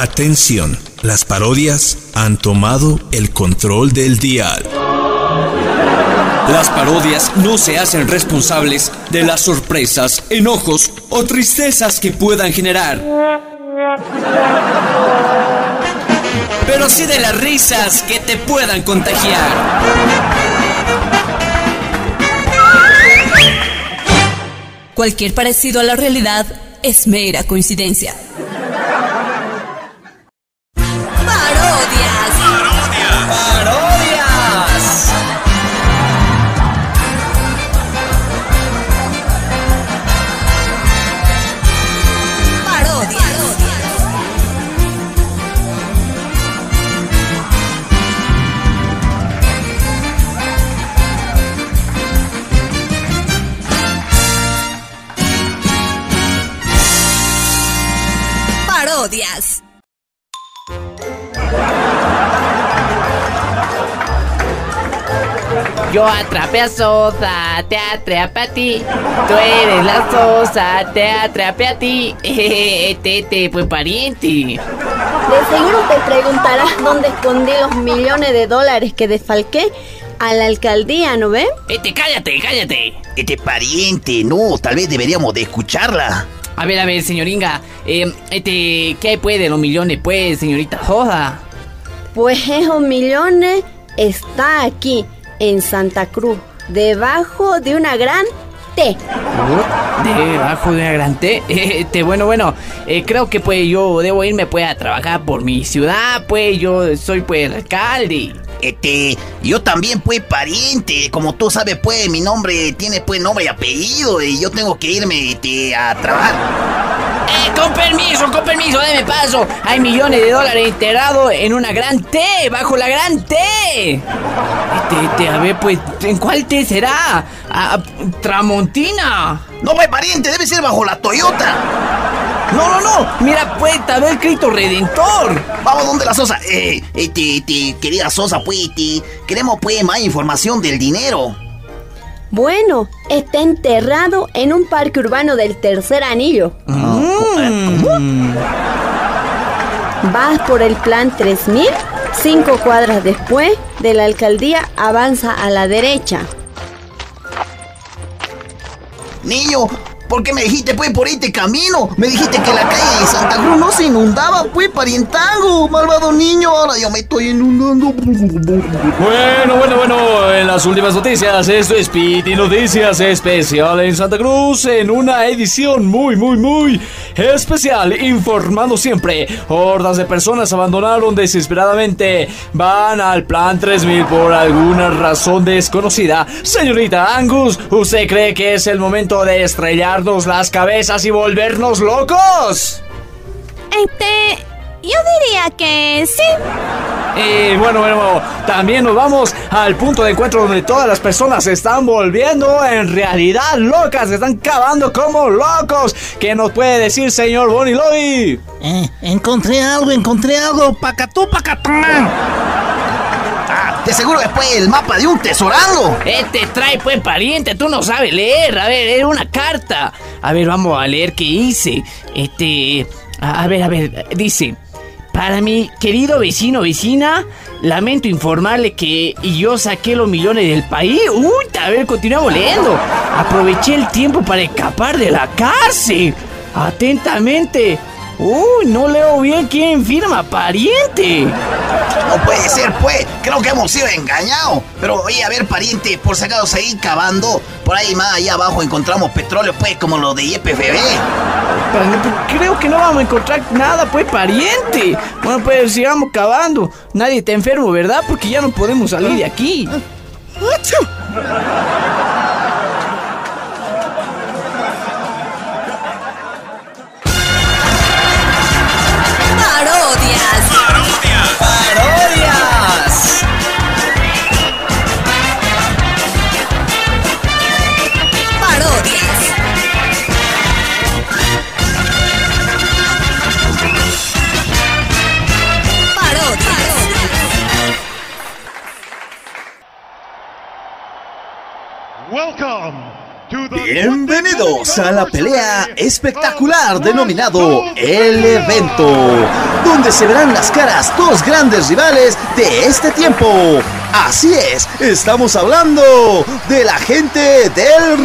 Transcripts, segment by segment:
Atención, las parodias han tomado el control del dial. Las parodias no se hacen responsables de las sorpresas, enojos o tristezas que puedan generar. Pero sí de las risas que te puedan contagiar. Cualquier parecido a la realidad es mera coincidencia. Parodias. Yo atrapé a Sosa, te atrapé a ti. Tú eres la Sosa, te atrapé a ti. Tete, pues pariente. De seguro te preguntarás dónde escondí los millones de dólares que desfalqué a la alcaldía, ¿no ve? Este, cállate, cállate. Este pariente, no, tal vez deberíamos de escucharla. A ver, a ver, señoringa. Eh, este, ¿qué hay pues de los millones, pues, señorita Sosa? Pues esos millones está aquí, en Santa Cruz, debajo de una gran T. Debajo de una gran T. Este, bueno, bueno, eh, creo que pues yo debo irme pues a trabajar por mi ciudad, pues yo soy pues el alcalde. Este, yo también, pues, pariente. Como tú sabes, pues, mi nombre tiene, pues, nombre y apellido. Y yo tengo que irme, este, a trabajar. Eh, con permiso, con permiso, déme paso. Hay millones de dólares enterrados en una gran T, bajo la gran T. Este, este, a ver, pues, ¿en cuál T será? Tramontina. No, pues, pariente, debe ser bajo la Toyota. No, no, no. Mira, pues, vez Cristo Redentor. Vamos donde la Sosa. Eh, este, este, querida Sosa, pues, este, queremos, pues, más información del dinero. Bueno, está enterrado en un parque urbano del tercer anillo. Mm. Vas por el plan 3000, cinco cuadras después de la alcaldía avanza a la derecha. Niño, ¿por qué me dijiste, pues, por este camino? Me dijiste que la calle de Santa Cruz no se inundaba, pues, parientango. Malvado niño, ahora yo me estoy inundando. Bueno, bueno, bueno, en las últimas noticias, esto es Piti Noticias Especial en Santa Cruz, en una edición muy, muy, muy especial, informando siempre. Hordas de personas abandonaron desesperadamente, van al plan 3000 por alguna razón desconocida. Señorita Angus, ¿usted cree que es el momento de las cabezas y volvernos locos? Este, yo diría que sí. Y bueno, bueno, también nos vamos al punto de encuentro donde todas las personas se están volviendo en realidad locas, se están cavando como locos. ¿Qué nos puede decir, señor Bonnie Lobby? Eh, encontré algo, encontré algo. Pacatú, pacatán. De seguro después el mapa de un tesorado. Este trae, pues, pariente, tú no sabes leer. A ver, es una carta. A ver, vamos a leer qué hice. Este. A, a ver, a ver, dice. Para mi querido vecino vecina, lamento informarle que yo saqué los millones del país. Uy, a ver, continuamos leyendo. Aproveché el tiempo para escapar de la cárcel. Atentamente. Uy, no leo bien quién firma, pariente. No puede ser, pues. Creo que hemos sido engañados. Pero, oye, a ver, pariente, por si acaso seguir cavando. Por ahí más allá abajo encontramos petróleo, pues, como lo de YPFB. Pero Creo que no vamos a encontrar nada, pues, pariente. Bueno, pues sigamos cavando. Nadie está enfermo, ¿verdad? Porque ya no podemos salir de aquí. Parodias. ¡Parodias! Bienvenidos a la pelea espectacular denominado El Evento. donde se verán las caras dos grandes rivales de este tiempo. Así es, estamos hablando de la gente del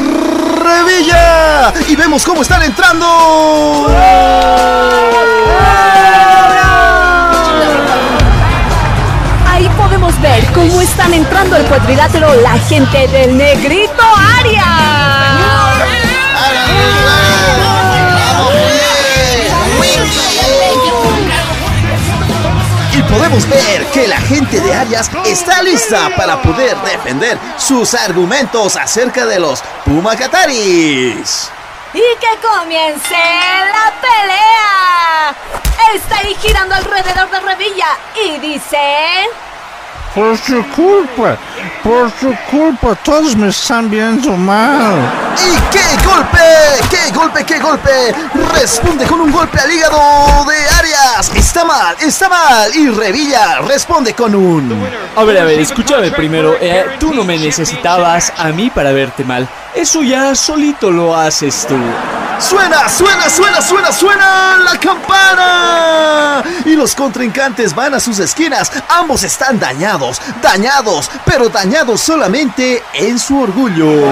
Revilla y vemos cómo están entrando. Ahí podemos ver cómo están entrando al cuadrilátero la gente del Negrito Y podemos ver que la gente de Arias está lista para poder defender sus argumentos acerca de los Puma Cataris. Y que comience la pelea. Está ahí girando alrededor de Revilla y dice... Por su culpa, por su culpa, todos me están viendo mal. ¡Y qué golpe! ¡Qué golpe, qué golpe! Responde con un golpe al hígado de Arias. Está mal, está mal. Y Revilla responde con un... A ver, a ver, escúchame primero. Eh, tú no me necesitabas a mí para verte mal. Eso ya solito lo haces tú. Suena, suena, suena, suena, suena la campana. Y los contrincantes van a sus esquinas. Ambos están dañados, dañados, pero dañados solamente en su orgullo.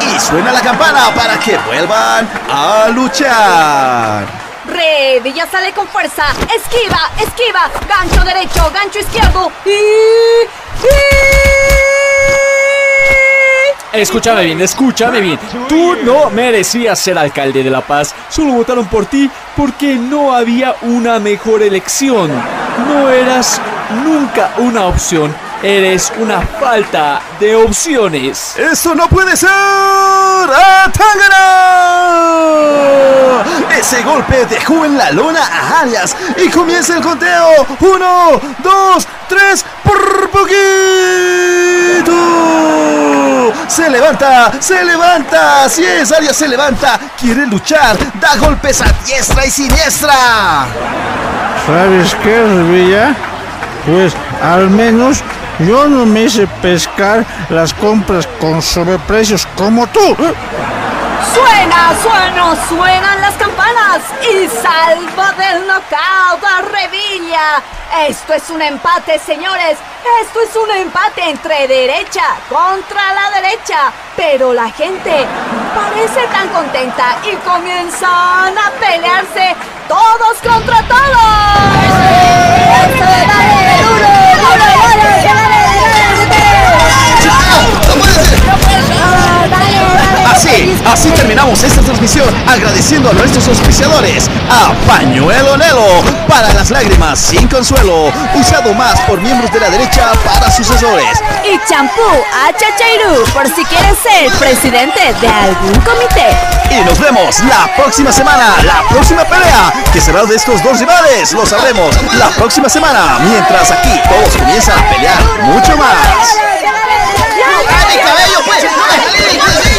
Y suena la campana para que vuelvan a luchar. Revilla sale con fuerza. Esquiva, esquiva. Gancho derecho, gancho izquierdo. Y... Escúchame bien, escúchame bien. Tú no merecías ser alcalde de La Paz. Solo votaron por ti porque no había una mejor elección. No eras nunca una opción. Eres una falta de opciones. ¡Eso no puede ser! ¡Atangana! Ese golpe dejó en la lona a Arias y comienza el conteo. ¡Uno, dos, tres! ¡Por poquito! Se levanta, se levanta. Así es, Arias se levanta. Quiere luchar. Da golpes a diestra y siniestra. ¿Sabes qué, Revilla? Pues al menos yo no me hice pescar las compras con sobreprecios como tú. Suena, suena, suenan las campanas y salva del knockout a Revilla. Esto es un empate, señores. Esto es un empate entre derecha contra la derecha. Pero la gente parece tan contenta y comienzan a pelearse todos contra todos. Así, terminamos esta transmisión agradeciendo a nuestros auspiciadores a Pañuelo Nelo para las lágrimas sin consuelo, usado más por miembros de la derecha para sucesores. Y champú Chachairu por si quieres ser presidente de algún comité. Y nos vemos la próxima semana, la próxima pelea, que será de estos dos rivales, lo sabremos la próxima semana, mientras aquí todos comienzan a pelear mucho más. ¡Dale, cabello, pues!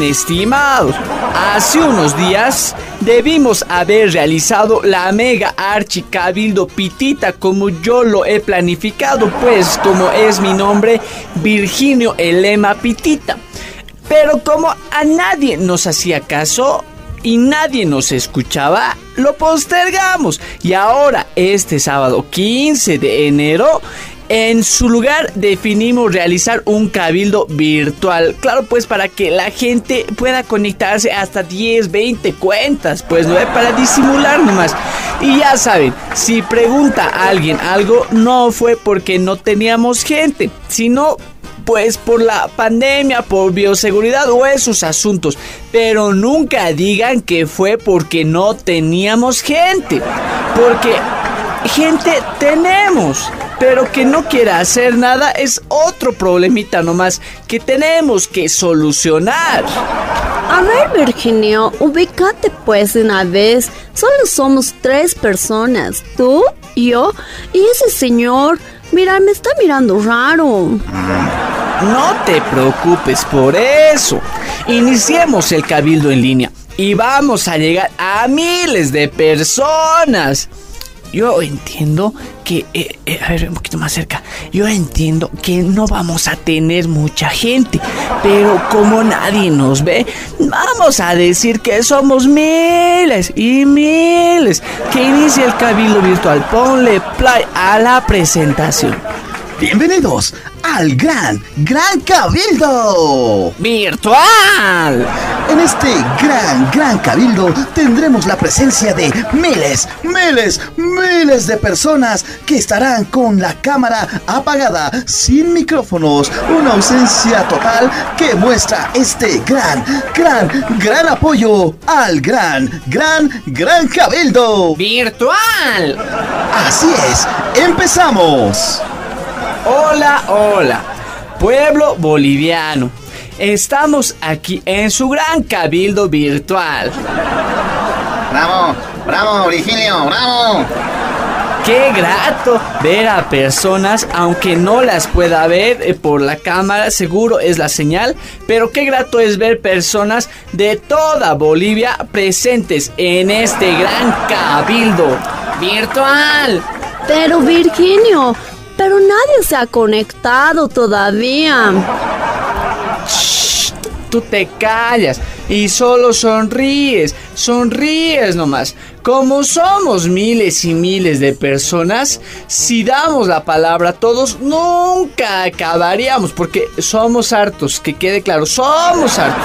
Estimados, hace unos días debimos haber realizado la mega archi cabildo pitita como yo lo he planificado, pues como es mi nombre, Virginio Elema Pitita. Pero como a nadie nos hacía caso y nadie nos escuchaba, lo postergamos. Y ahora, este sábado 15 de enero, en su lugar definimos realizar un cabildo virtual. Claro, pues para que la gente pueda conectarse hasta 10, 20 cuentas. Pues no es para disimular nomás. Y ya saben, si pregunta a alguien algo, no fue porque no teníamos gente, sino pues por la pandemia, por bioseguridad o esos asuntos. Pero nunca digan que fue porque no teníamos gente. Porque gente tenemos. Pero que no quiera hacer nada es otro problemita nomás que tenemos que solucionar. A ver, Virginio, ubícate pues de una vez. Solo somos tres personas, tú, yo y ese señor. Mira, me está mirando raro. No te preocupes por eso. Iniciemos el cabildo en línea y vamos a llegar a miles de personas. Yo entiendo que, eh, eh, a ver, un poquito más cerca. Yo entiendo que no vamos a tener mucha gente, pero como nadie nos ve, vamos a decir que somos miles y miles. Que inicie el cabildo virtual. Ponle play a la presentación. Bienvenidos al Gran, Gran Cabildo. Virtual. En este Gran, Gran Cabildo tendremos la presencia de miles, miles, miles de personas que estarán con la cámara apagada, sin micrófonos. Una ausencia total que muestra este gran, gran, gran apoyo al Gran, Gran, Gran Cabildo. Virtual. Así es, empezamos. Hola, hola, pueblo boliviano. Estamos aquí en su gran cabildo virtual. Bravo, bravo, Virgilio, bravo. Qué grato ver a personas, aunque no las pueda ver eh, por la cámara, seguro es la señal, pero qué grato es ver personas de toda Bolivia presentes en este gran cabildo virtual. Pero Virginio, pero nadie se ha conectado todavía. Shh, tú te callas y solo sonríes, sonríes nomás. Como somos miles y miles de personas, si damos la palabra a todos, nunca acabaríamos, porque somos hartos, que quede claro, somos hartos.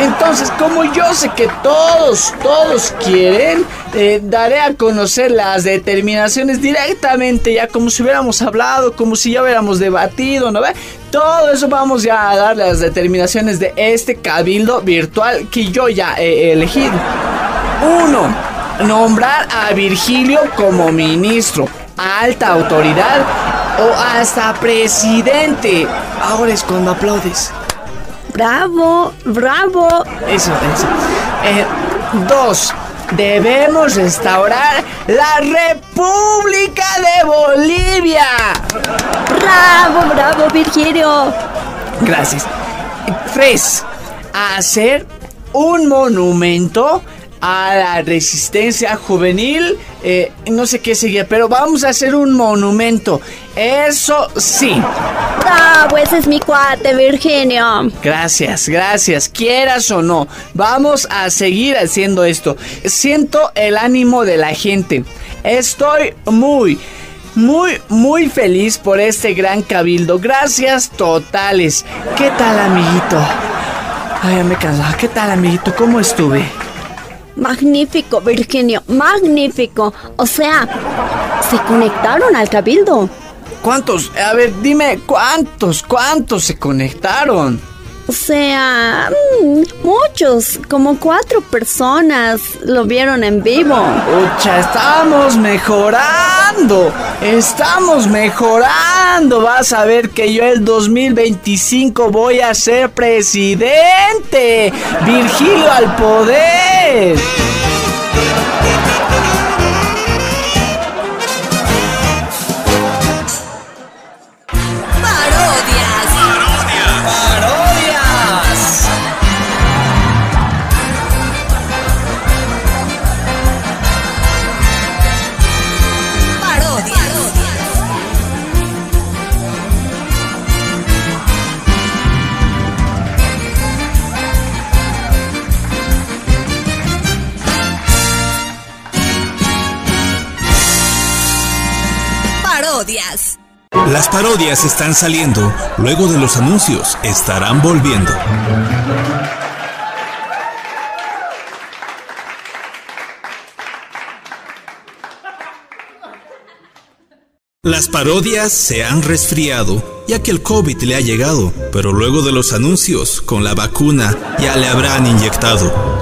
Entonces, como yo sé que todos, todos quieren, eh, daré a conocer las determinaciones directamente, ya como si hubiéramos hablado, como si ya hubiéramos debatido, ¿no ve? Todo eso vamos ya a dar las determinaciones de este cabildo virtual que yo ya he elegido. Uno nombrar a Virgilio como ministro, alta autoridad o hasta presidente. Ahora es cuando aplaudes. Bravo, bravo. Eso, eso. Eh, dos. Debemos restaurar la República de Bolivia. Bravo, bravo, Virgilio. Gracias. Tres. Hacer un monumento a la resistencia juvenil. Eh, no sé qué seguir, pero vamos a hacer un monumento. Eso sí. Bravo, ese es mi cuate, Virginio. Gracias, gracias. Quieras o no, vamos a seguir haciendo esto. Siento el ánimo de la gente. Estoy muy... Muy, muy feliz por este gran cabildo. Gracias totales. ¿Qué tal, amiguito? Ay, ya me cansaba. ¿Qué tal, amiguito? ¿Cómo estuve? Magnífico, Virginio, magnífico. O sea, se conectaron al cabildo. ¿Cuántos? A ver, dime, ¿cuántos? ¿Cuántos se conectaron? O sea, mm, muchos, como cuatro personas lo vieron en vivo. Pucha, estamos mejorando. Estamos mejorando. Vas a ver que yo el 2025 voy a ser presidente. Virgilio al poder. Las parodias están saliendo, luego de los anuncios estarán volviendo. Las parodias se han resfriado ya que el COVID le ha llegado, pero luego de los anuncios, con la vacuna ya le habrán inyectado.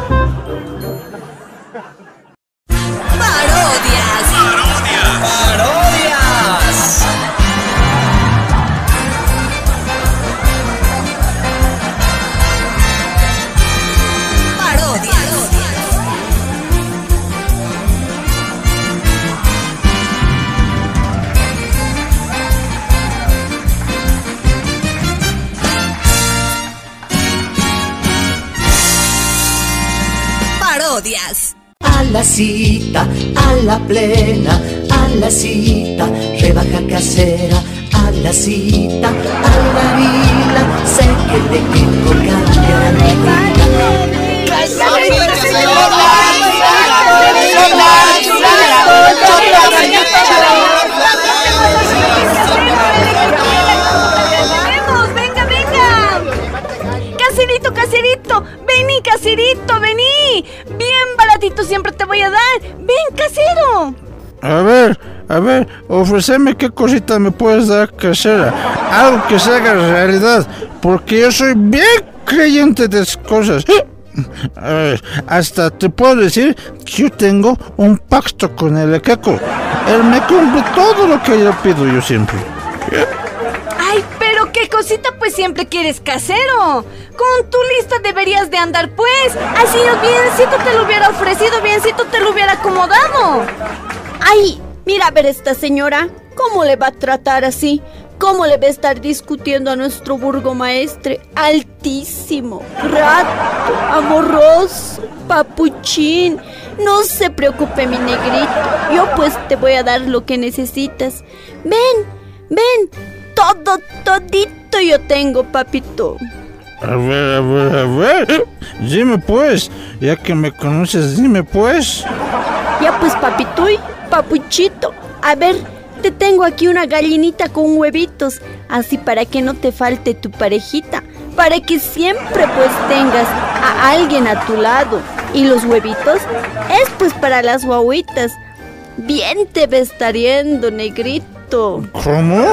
Cita, a la plena, a la cita, rebaja casera, a la cita, a la vila, sé que te quiero cambiar mi vida. Bien baratito siempre te voy a dar. ¡Ven, casero! A ver, a ver, ofreceme qué cosita me puedes dar casera. Algo que se haga realidad, porque yo soy bien creyente de esas cosas. A ver, hasta te puedo decir que yo tengo un pacto con el Ekeko. Él me cumple todo lo que yo pido yo siempre. ¡Ay, pero qué cosita pues siempre quieres casero! Con tu lista deberías de andar pues. Así biencito te lo hubiera ofrecido, biencito te lo hubiera acomodado. Ay, mira a ver esta señora. ¿Cómo le va a tratar así? ¿Cómo le va a estar discutiendo a nuestro burgomaestre? Altísimo, grato, amoroso, papuchín. No se preocupe, mi negrito. Yo pues te voy a dar lo que necesitas. Ven, ven. Todo, todito yo tengo, papito. A ver, a ver, a ver. Dime pues, ya que me conoces, dime pues. Ya pues, papituy, papuchito. A ver, te tengo aquí una gallinita con huevitos, así para que no te falte tu parejita, para que siempre pues tengas a alguien a tu lado. Y los huevitos es pues para las guaguitas. Bien te estariendo, negrito. ¿Cómo?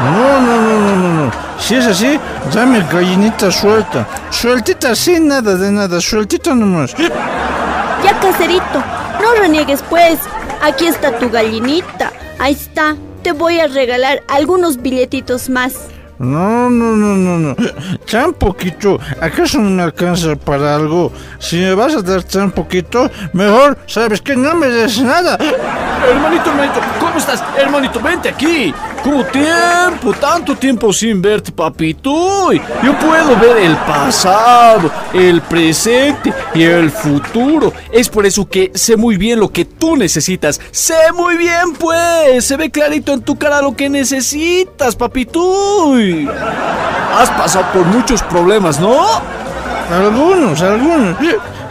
No, no, no, no, no, no. Si es así, dame gallinita suelta. Sueltita sin nada de nada, sueltita nomás. Ya, caserito, no reniegues pues. Aquí está tu gallinita. Ahí está. Te voy a regalar algunos billetitos más. No, no, no, no, no. Tan poquito. ¿Acaso no me alcanza para algo? Si me vas a dar tan poquito, mejor sabes que no me des nada. Hermanito, hermanito, ¿cómo estás? Hermanito, vente aquí. ¿Cómo tiempo? Tanto tiempo sin verte, papito. Yo puedo ver el pasado, el presente y el futuro. Es por eso que sé muy bien lo que tú necesitas. Sé muy bien, pues. Se ve clarito en tu cara lo que necesitas, papito. Has pasado por muchos problemas, ¿no? Algunos, algunos.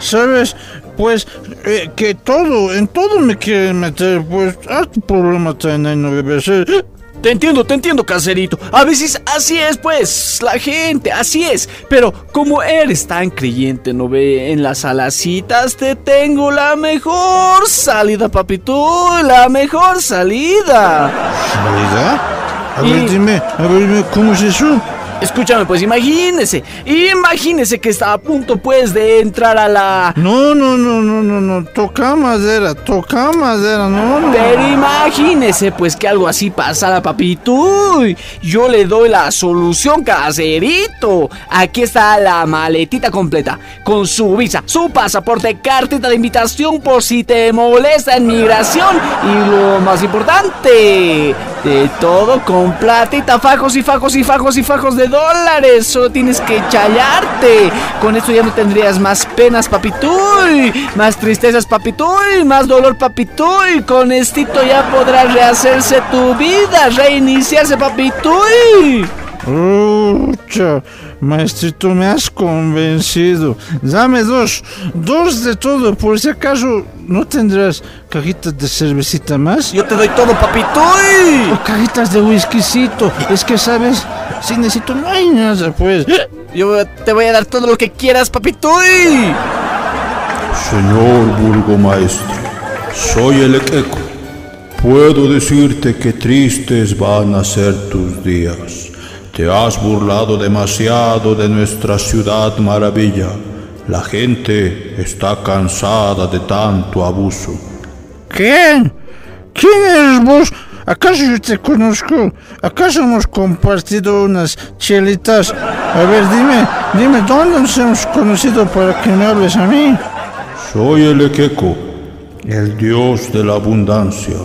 ¿Sabes? Pues eh, que todo, en todo me quieren meter, pues, haz tu problema no debe ser. Te entiendo, te entiendo, caserito. A veces así es, pues, la gente, así es. Pero como eres tan creyente, no ve, en las alacitas te tengo la mejor salida, papito, la mejor salida. ¿Salida? A ver, dime, a ver, dime, ¿cómo es eso? Escúchame, pues imagínese, imagínese que está a punto, pues, de entrar a la... No, no, no, no, no, no, toca madera, toca madera, no, no. Pero imagínese, pues, que algo así pasara, papito. Yo le doy la solución, caserito. Aquí está la maletita completa, con su visa, su pasaporte, cartita de invitación por si te molesta en migración. Y lo más importante, de todo con platita, fajos y fajos y fajos y fajos de dólares. Solo tienes que challarte. Con esto ya no tendrías más penas, papituy. Más tristezas, papituy. Más dolor, papituy. Con estito ya podrás rehacerse tu vida. Reiniciarse, papituy. Ucha, maestrito, me has convencido. Dame dos, dos de todo, por si acaso no tendrás cajitas de cervecita más. Yo te doy todo, papituy. O cajitas de whiskycito. Es que sabes, si necesito no hay nada, pues. Yo te voy a dar todo lo que quieras, papituy. Señor burgomaestre, soy el Equeco. Puedo decirte que tristes van a ser tus días. Te has burlado demasiado de nuestra ciudad maravilla. La gente está cansada de tanto abuso. ¿Quién? ¿Quién eres vos? ¿Acaso yo te conozco? ¿Acaso hemos compartido unas chelitas? A ver, dime, dime, ¿dónde nos hemos conocido para que me hables a mí? Soy el Equeco, el dios de la abundancia.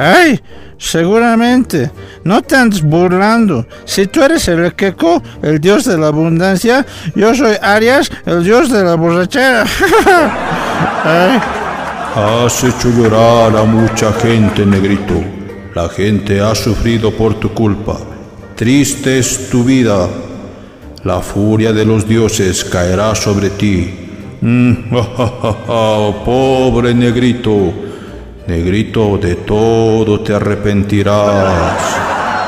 ¡Ay! Seguramente. No te andes burlando. Si tú eres el Equeco, el dios de la abundancia, yo soy Arias, el dios de la borrachera. Ay. Has hecho llorar a mucha gente, negrito. La gente ha sufrido por tu culpa. Triste es tu vida. La furia de los dioses caerá sobre ti. Mm, pobre negrito. Negrito, de todo te arrepentirás.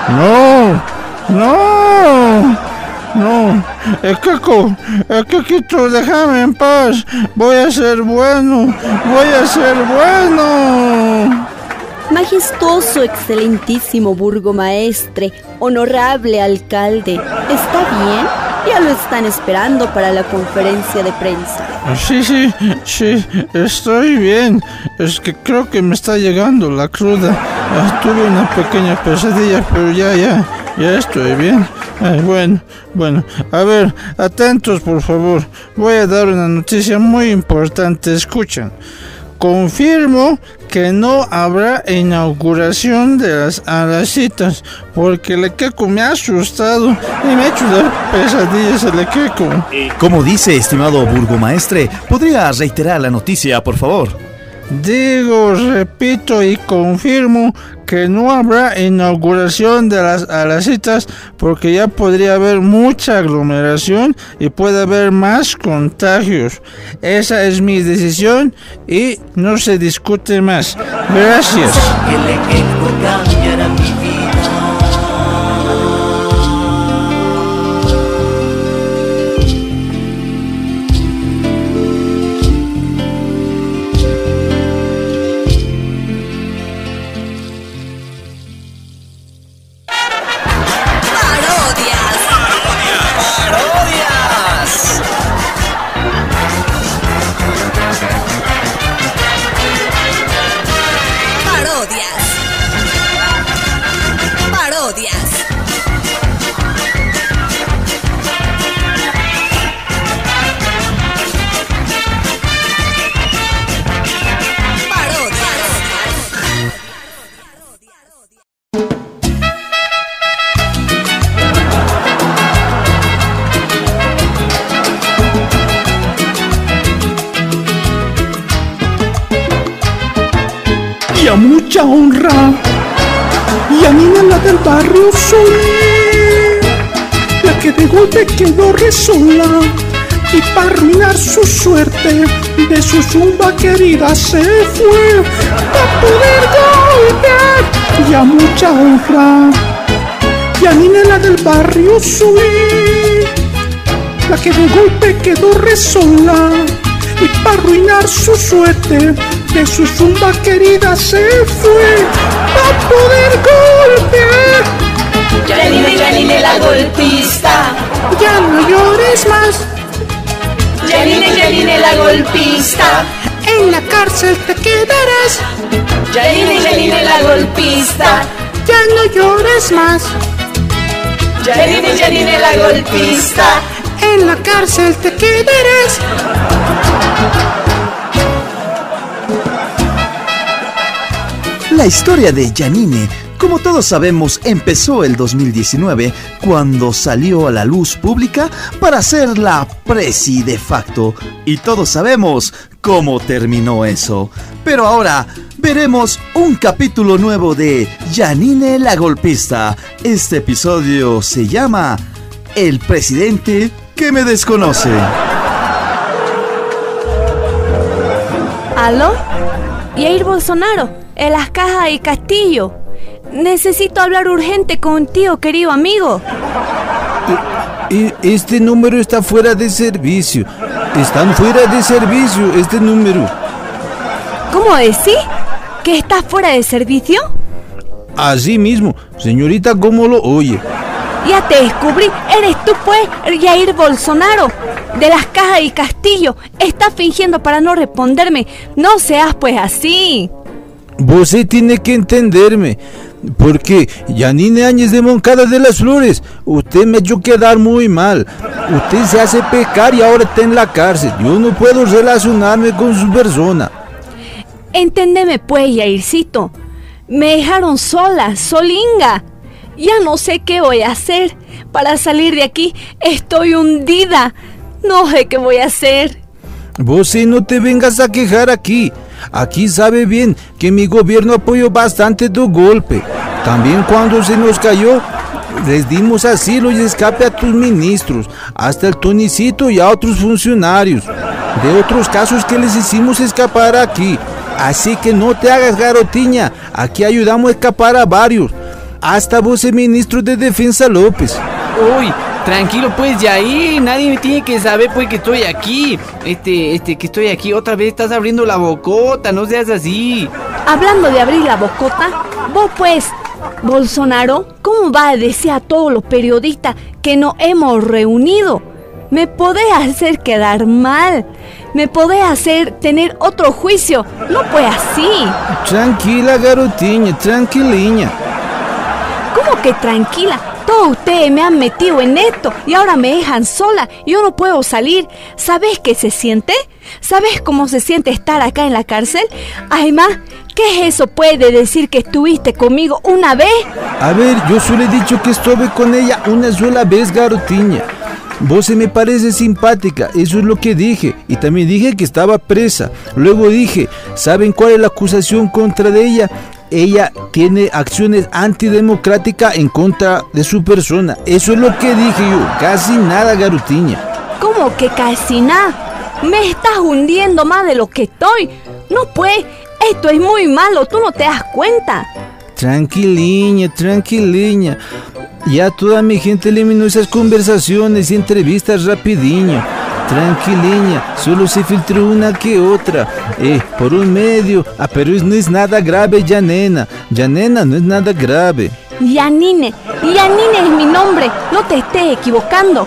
No, no, no. Ekeko, Ekekito, déjame en paz. Voy a ser bueno, voy a ser bueno. Majestuoso, excelentísimo burgomaestre, honorable alcalde, ¿está bien? Ya lo están esperando para la conferencia de prensa. Sí, sí, sí, estoy bien. Es que creo que me está llegando la cruda. Ah, tuve una pequeña pesadilla, pero ya, ya, ya estoy bien. Ay, bueno, bueno, a ver, atentos por favor. Voy a dar una noticia muy importante. Escuchen. Confirmo que no habrá inauguración de las alacitas porque el Equeco me ha asustado y me ha hecho pesadillas el Equeco. Como dice, estimado burgomaestre, ¿podría reiterar la noticia, por favor? Digo, repito y confirmo que no habrá inauguración de las alacitas porque ya podría haber mucha aglomeración y puede haber más contagios. Esa es mi decisión y no se discute más. Gracias. La que de golpe quedó resola y para arruinar su suerte de su zumba querida se fue para poder golpear y a mucha honra. Y a Nina la del barrio soy la que de golpe quedó resola y para arruinar su suerte de su zumba querida se fue a poder golpear. Janine, Janine la golpista. Ya no llores más, Janine, Janine la golpista. en la cárcel te quedarás. Janine, Janine la golpista. Ya no llores más, Janine, Janine la golpista. en la cárcel te quedarás. La historia de Janine, como todos sabemos, empezó el 2019 cuando salió a la luz pública para ser la presi de facto. Y todos sabemos cómo terminó eso. Pero ahora veremos un capítulo nuevo de Janine la golpista. Este episodio se llama El presidente que me desconoce. ¿Aló? Jair Bolsonaro, en las cajas y Castillo. Necesito hablar urgente contigo, querido amigo. Este número está fuera de servicio. Están fuera de servicio este número. ¿Cómo decís? ¿Que estás fuera de servicio? Así mismo, señorita, ¿cómo lo oye? Ya te descubrí, eres tú pues, Jair Bolsonaro. De las cajas y castillo. Estás fingiendo para no responderme. No seas pues así. Vos tiene que entenderme. Porque Yanine Áñez de Moncada de las Flores, usted me ha hecho quedar muy mal. Usted se hace pecar y ahora está en la cárcel. Yo no puedo relacionarme con su persona. Enténdeme pues, Jaircito. Me dejaron sola, solinga. Ya no sé qué voy a hacer. Para salir de aquí estoy hundida. No sé qué voy a hacer. Vos no te vengas a quejar aquí. Aquí sabe bien que mi gobierno apoyó bastante tu golpe. También cuando se nos cayó, les dimos asilo y escape a tus ministros, hasta el Tonicito y a otros funcionarios. De otros casos que les hicimos escapar aquí. Así que no te hagas garotiña, aquí ayudamos a escapar a varios. Hasta vos, el ministro de Defensa López. Uy, tranquilo pues, Yair, nadie me tiene que saber pues que estoy aquí. Este, este, que estoy aquí. Otra vez estás abriendo la bocota, no seas así. Hablando de abrir la bocota, vos pues, Bolsonaro, ¿cómo va a decir a todos los periodistas que nos hemos reunido? Me podés hacer quedar mal. Me podés hacer tener otro juicio. No pues así. Tranquila, garotinha, tranquiliña. ¿Cómo que tranquila? Todos ustedes me han metido en esto y ahora me dejan sola. Yo no puedo salir. ¿Sabes qué se siente? ¿Sabes cómo se siente estar acá en la cárcel? Además, ¿qué es eso? ¿Puede decir que estuviste conmigo una vez? A ver, yo solo he dicho que estuve con ella una sola vez, garotiña. Vos se me parece simpática, eso es lo que dije. Y también dije que estaba presa. Luego dije, ¿saben cuál es la acusación contra de ella? Ella tiene acciones antidemocráticas en contra de su persona. Eso es lo que dije yo. Casi nada, Garutiña. ¿Cómo que casi nada? Me estás hundiendo más de lo que estoy. No pues, esto es muy malo, tú no te das cuenta. Tranquiliña, tranquiliña. Ya toda mi gente eliminó esas conversaciones y entrevistas rapidiño. Tranquiliña, solo se filtró una que otra. Eh, por un medio. Ah, pero no es nada grave, Yanena. Yanena no es nada grave. Yanine, Yanine es mi nombre. No te estés equivocando.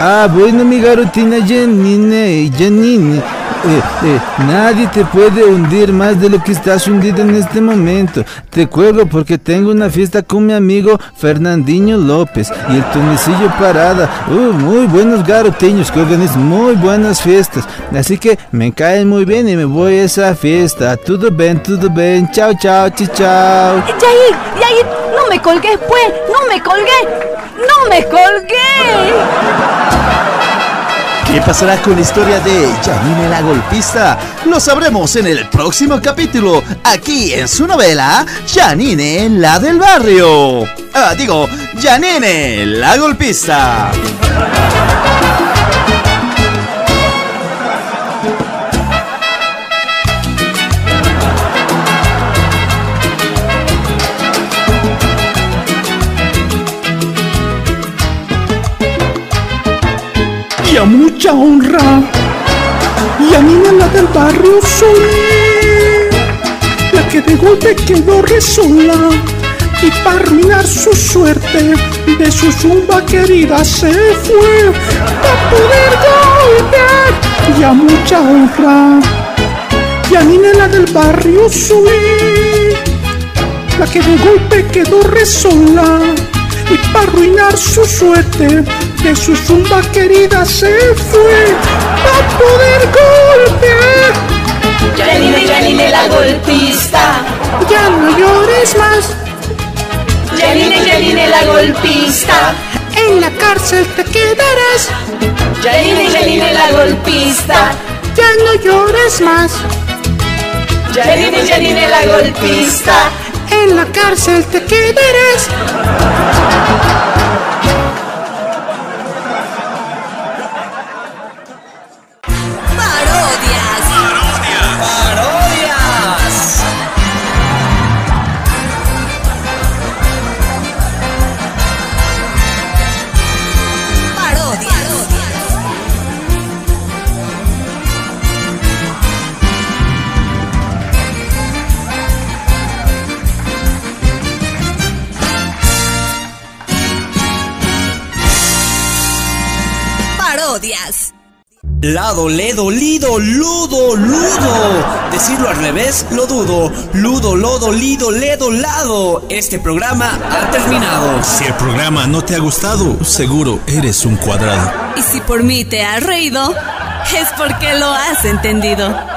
Ah, bueno, mi garotina Janine, Janine. Eh, eh, nadie te puede hundir más de lo que estás hundido en este momento. Te cuelgo porque tengo una fiesta con mi amigo Fernandinho López y el Tunecillo Parada. Uh, muy buenos garoteños que organizan muy buenas fiestas. Así que me caen muy bien y me voy a esa fiesta. Todo bien, todo bien. Chao, chao, chao. Yair, Yair, no me colgué, pues. No me colgué. No me colgué. ¿Qué pasará con la historia de Janine la golpista? Lo sabremos en el próximo capítulo, aquí en su novela Janine la del barrio. Ah, digo, Janine la golpista. Y a mucha honra. Y a Nina la del barrio soy la que de golpe quedó resola. Y para arruinar su suerte, de su zumba querida se fue. Para poder golpear y a mucha honra. Y a Nina la del barrio soy la que de golpe quedó resola. Para arruinar su suerte, de su zumba querida se fue a poder golpear. Janine, Janine la golpista. Ya no llores más. Janine, Janine la golpista. En la cárcel te quedarás. Janine, Janine la golpista. Ya no llores más. Janine, Janine la golpista. En la cárcel te quedarás. Lido, ludo, ludo. Decirlo al revés, lo dudo. Ludo, lodo, lido, ledo, lado. Este programa ha terminado. Si el programa no te ha gustado, seguro eres un cuadrado. Y si por mí te has reído, es porque lo has entendido.